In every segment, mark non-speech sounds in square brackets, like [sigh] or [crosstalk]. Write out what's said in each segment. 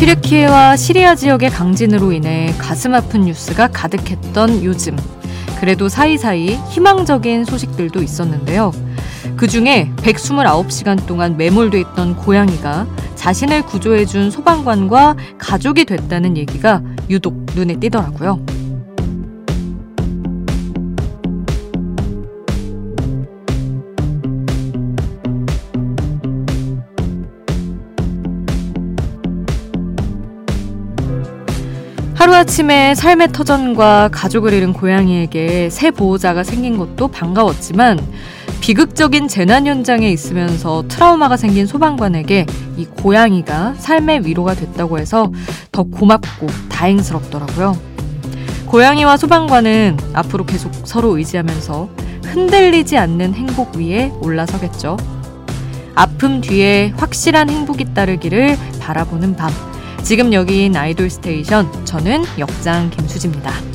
튀르키예와 시리아 지역의 강진으로 인해 가슴 아픈 뉴스가 가득했던 요즘. 그래도 사이사이 희망적인 소식들도 있었는데요. 그 중에 129시간 동안 매몰돼 있던 고양이가 자신을 구조해준 소방관과 가족이 됐다는 얘기가 유독 눈에 띄더라고요. 하루아침에 삶의 터전과 가족을 잃은 고양이에게 새 보호자가 생긴 것도 반가웠지만 비극적인 재난 현장에 있으면서 트라우마가 생긴 소방관에게 이 고양이가 삶의 위로가 됐다고 해서 더 고맙고 다행스럽더라고요. 고양이와 소방관은 앞으로 계속 서로 의지하면서 흔들리지 않는 행복 위에 올라서겠죠. 아픔 뒤에 확실한 행복이 따르기를 바라보는 밤. 지금 여기는 아이돌 스테이션, 저는 역장 김수지입니다.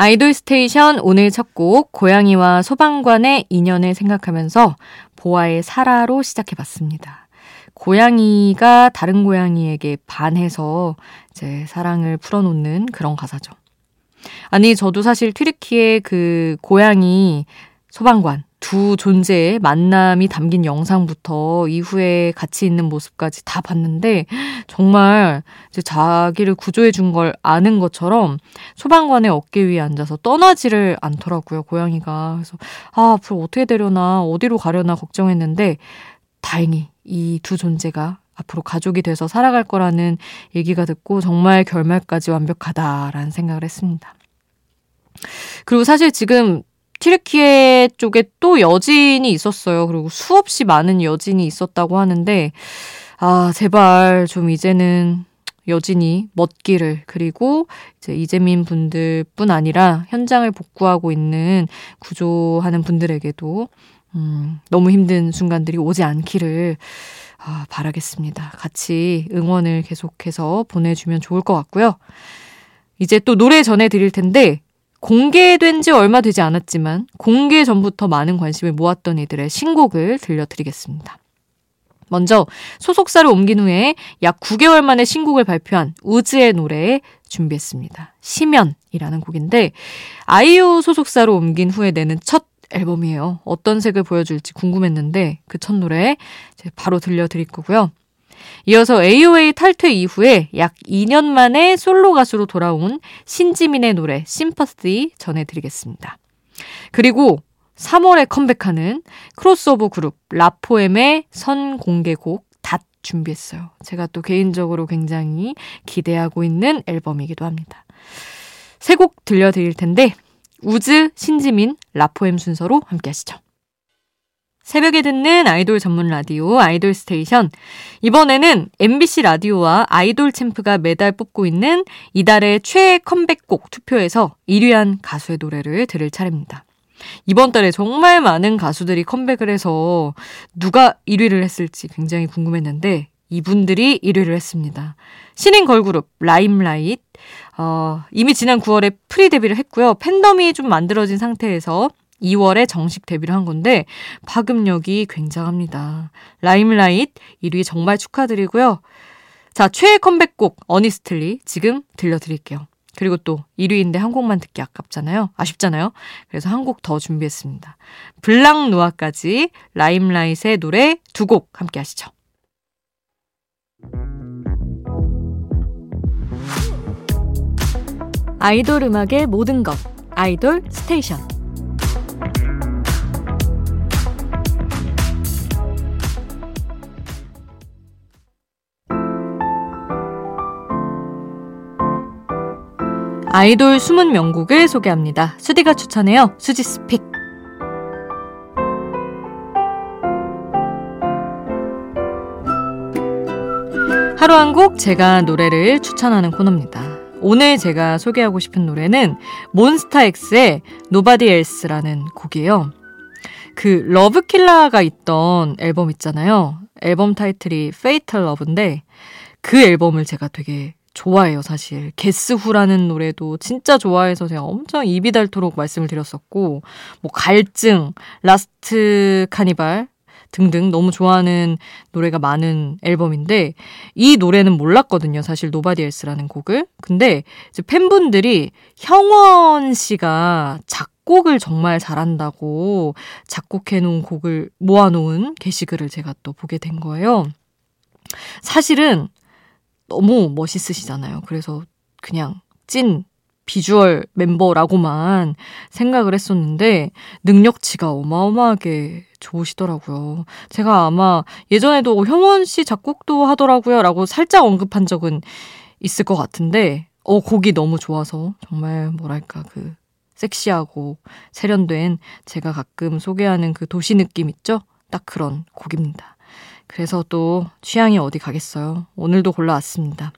아이돌 스테이션 오늘 첫 곡 고양이와 소방관의 인연을 생각하면서 보아의 사라로 시작해봤습니다. 고양이가 다른 고양이에게 반해서 이제 사랑을 풀어놓는 그런 가사죠. 아니 저도 사실 튀르키의 그 고양이 소방관 두 존재의 만남이 담긴 영상부터 이후에 같이 있는 모습까지 다 봤는데 정말 이제 자기를 구조해 준 걸 아는 것처럼 소방관의 어깨 위에 앉아서 떠나지를 않더라고요, 고양이가. 그래서 아, 앞으로 어떻게 되려나, 어디로 가려나 걱정했는데 다행히 이 두 존재가 앞으로 가족이 돼서 살아갈 거라는 얘기가 듣고 정말 결말까지 완벽하다라는 생각을 했습니다. 그리고 사실 지금 튀르키예 쪽에 또 여진이 있었어요. 그리고 수없이 많은 여진이 있었다고 하는데, 아, 제발 좀 이제는 여진이 멋기를 그리고 이제 이재민 분들뿐 아니라 현장을 복구하고 있는 구조하는 분들에게도 음, 너무 힘든 순간들이 오지 않기를 아, 바라겠습니다. 같이 응원을 계속해서 보내주면 좋을 것 같고요. 이제 또 노래 전해드릴 텐데 공개된 지 얼마 되지 않았지만 공개 전부터 많은 관심을 모았던 이들의 신곡을 들려드리겠습니다. 먼저 소속사를 옮긴 후에 약 9개월 만에 신곡을 발표한 우즈의 노래 준비했습니다. 시면이라는 곡인데 아이유 소속사로 옮긴 후에 내는 첫 앨범이에요. 어떤 색을 보여줄지 궁금했는데 그 첫 노래 바로 들려드릴 거고요. 이어서 AOA 탈퇴 이후에 약 2년 만에 솔로 가수로 돌아온 신지민의 노래 심퍼스티 전해드리겠습니다. 그리고 3월에 컴백하는 크로스오버 그룹 라포엠의 선공개곡 닷 준비했어요. 제가 또 개인적으로 굉장히 기대하고 있는 앨범이기도 합니다. 세 곡 들려드릴 텐데 우즈, 신지민, 라포엠 순서로 함께 하시죠. 새벽에 듣는 아이돌 전문 라디오 아이돌 스테이션. 이번에는 MBC 라디오와 아이돌 챔프가 매달 뽑고 있는 이달의 최애 컴백곡 투표에서 1위한 가수의 노래를 들을 차례입니다. 이번 달에 정말 많은 가수들이 컴백을 해서 누가 1위를 했을지 굉장히 궁금했는데 이분들이 1위를 했습니다. 신인 걸그룹 라임라이트 어, 이미 지난 9월에 pre 데뷔를 했고요. 팬덤이 좀 만들어진 상태에서 2월에 정식 데뷔를 한 건데 파급력이 굉장합니다. 라임라이트 1위 정말 축하드리고요. 자, 최애 컴백곡 Honestly 지금 들려드릴게요. 그리고 또 1위인데 한 곡만 듣기 아깝잖아요. 아쉽잖아요. 그래서 한 곡 더 준비했습니다. Blanc Noir까지 라임라이트의 노래 두 곡 함께 하시죠. 아이돌 음악의 모든 것 아이돌 스테이션 아이돌 숨은 명곡을 소개합니다. 수디가 추천해요. 수디's Pick. 하루 한 곡 제가 노래를 추천하는 코너입니다. 오늘 제가 소개하고 싶은 노래는 몬스타엑스의 Nobody Else라는 곡이에요. 그 Love Killa가 있던 앨범 있잖아요. 앨범 타이틀이 Fatal Love인데 그 앨범을 제가 되게 좋아해요, 사실. Guess Who라는 노래도 진짜 좋아해서 제가 엄청 입이 닳도록 말씀을 드렸었고, 뭐, 갈증, Last Carnival, 등등 너무 좋아하는 노래가 많은 앨범인데 이 노래는 몰랐거든요. 사실 Nobody Else라는 곡을. 근데 이제 팬분들이 형원 씨가 작 곡을 정말 잘한다고 작곡해 놓은 곡을 모아 놓은 게시글을 제가 또 보게 된 거예요. 사실은 너무 멋있으시잖아요. 그래서 그냥 찐 비주얼 멤버라고만 생각을 했었는데 능력치가 어마어마하게 좋으시더라고요. 제가 아마 예전에도 형원 씨 작곡도 하더라고요. 라고 살짝 언급한 적은 있을 것 같은데, 어, 곡이 너무 좋아서 정말 뭐랄까, 그 섹시하고 세련된 제가 가끔 소개하는 그 도시 느낌 있죠? 딱 그런 곡입니다. 그래서 또 취향이 어디 가겠어요. 오늘도 골라왔습니다.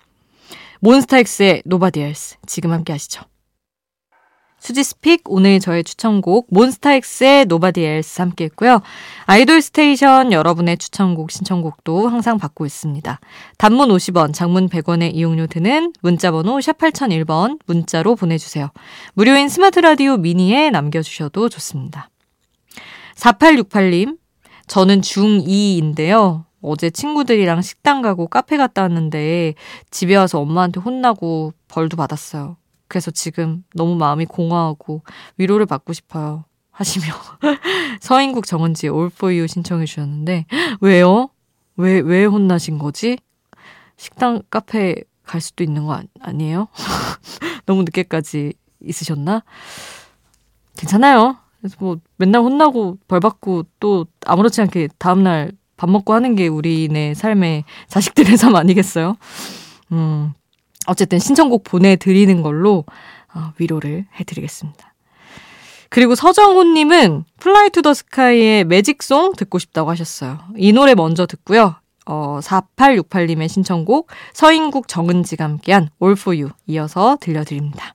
몬스타엑스의 Nobody Else 지금 함께 하시죠. 수디's Pick 오늘 저의 추천곡 몬스타엑스의 Nobody Else 함께 했고요. 아이돌 스테이션 여러분의 추천곡 신청곡도 항상 받고 있습니다. 단문 50원, 장문 100원의 이용료 드는 문자 번호 샵 8001번 문자로 보내주세요. 무료인 스마트 라디오 미니에 남겨주셔도 좋습니다. 4868님 저는 중2인데요. 어제 친구들이랑 식당 가고 카페 갔다 왔는데 집에 와서 엄마한테 혼나고 벌도 받았어요. 그래서 지금 너무 마음이 공허하고 위로를 받고 싶어요. 하시며 [laughs] 서인국 정은지의 You 신청해 주셨는데 왜요? 왜, 왜 혼나신 거지? 식당 카페 갈 수도 있는 거 아니, 에요 [laughs] 너무 늦게까지 있으셨나? 괜찮아요. 그래서 뭐 맨날 혼나고 벌 받고 또 아무렇지 않게 다음날 밥 먹고 하는 게 우리네 삶의 자식들의 [laughs] 삶 아니겠어요? 음, 어쨌든 신청곡 보내드리는 걸로 어, 위로를 해드리겠습니다. 그리고 서정훈님은 플라이 투 더 스카이의 Magic Song 듣고 싶다고 하셨어요. 이 노래 먼저 듣고요. 어, 4868님의 신청곡 서인국 정은지가 함께한 All For You 이어서 들려드립니다.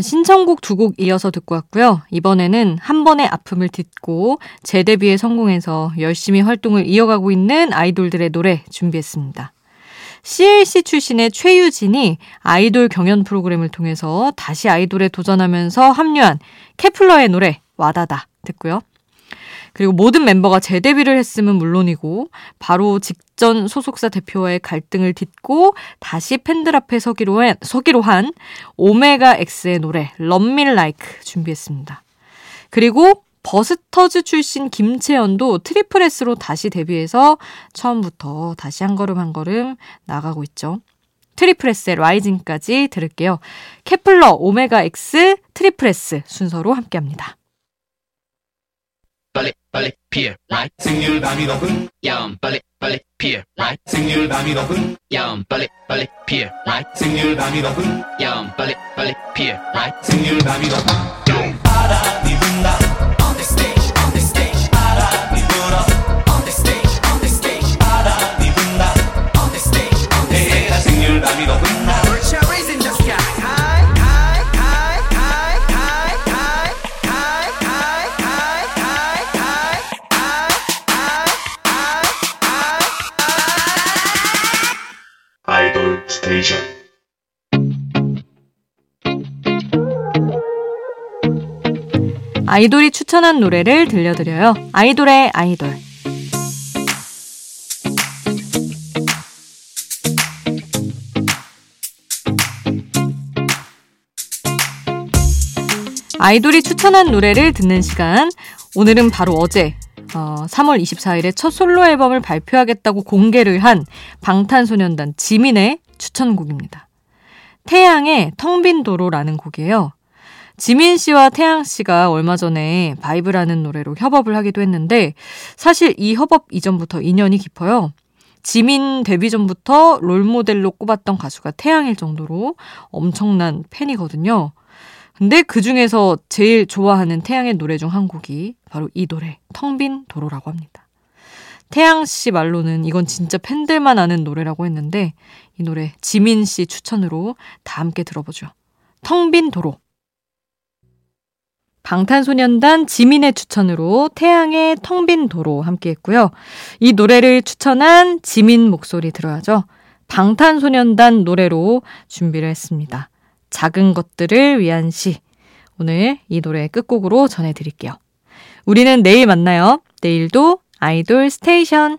신청곡 두 곡 이어서 듣고 왔고요. 이번에는 한 번의 아픔을 딛고 재데뷔에 성공해서 열심히 활동을 이어가고 있는 아이돌들의 노래 준비했습니다. CLC 출신의 최유진이 아이돌 경연 프로그램을 통해서 다시 아이돌에 도전하면서 합류한 케플러의 노래 와다다 듣고요. 그리고 모든 멤버가 재데뷔를 했음은 물론이고 바로 직전 소속사 대표와의 갈등을 딛고 다시 팬들 앞에 서기로 한, 서기로 한 오메가 X의 노래 럼밀 라이크 준비했습니다. 그리고 버스터즈 출신 김채연도 트리플 S로 다시 데뷔해서 처음부터 다시 한 걸음 한 걸음 나가고 있죠. 트리플 S의 라이징까지 들을게요. 케플러, 오메가 X, 트리플 S 순서로 함께 합니다. 빨리 피어 right? 생률 밤이 높은 야음 빨리 빨리 피어 right? 생률 밤이 높은 야음 빨리 빨리 피어 right? 생률 밤이 높은 야음 빨리 빨리 피어 right? 생률 밤이 높은 바람이 아이돌이 추천한 노래를 들려드려요. 아이돌의 아이돌. 아이돌이 추천한 노래를 듣는 시간. 오늘은 바로 어제 어, 3월 24일에 첫 솔로 앨범을 발표하겠다고 공개를 한 방탄소년단 지민의 추천곡입니다. 태양의 텅 빈 도로라는 곡이에요. 지민 씨와 태양 씨가 얼마 전에 VIBE라는 노래로 협업을 하기도 했는데 사실 이 협업 이전부터 인연이 깊어요. 지민 데뷔 전부터 롤모델로 꼽았던 가수가 태양일 정도로 엄청난 팬이거든요. 근데 그 중에서 제일 좋아하는 태양의 노래 중 한 곡이 바로 이 노래, 텅 빈 도로라고 합니다. 태양 씨 말로는 이건 진짜 팬들만 아는 노래라고 했는데 이 노래 지민 씨 추천으로 다 함께 들어보죠. 텅 빈 도로. 방탄소년단 지민의 추천으로 태양의 텅 빈 도로 함께 했고요. 이 노래를 추천한 지민 목소리 들어야죠. 방탄소년단 노래로 준비를 했습니다. 작은 것들을 위한 시. 오늘 이 노래 끝곡으로 전해드릴게요. 우리는 내일 만나요. 내일도 아이돌 스테이션.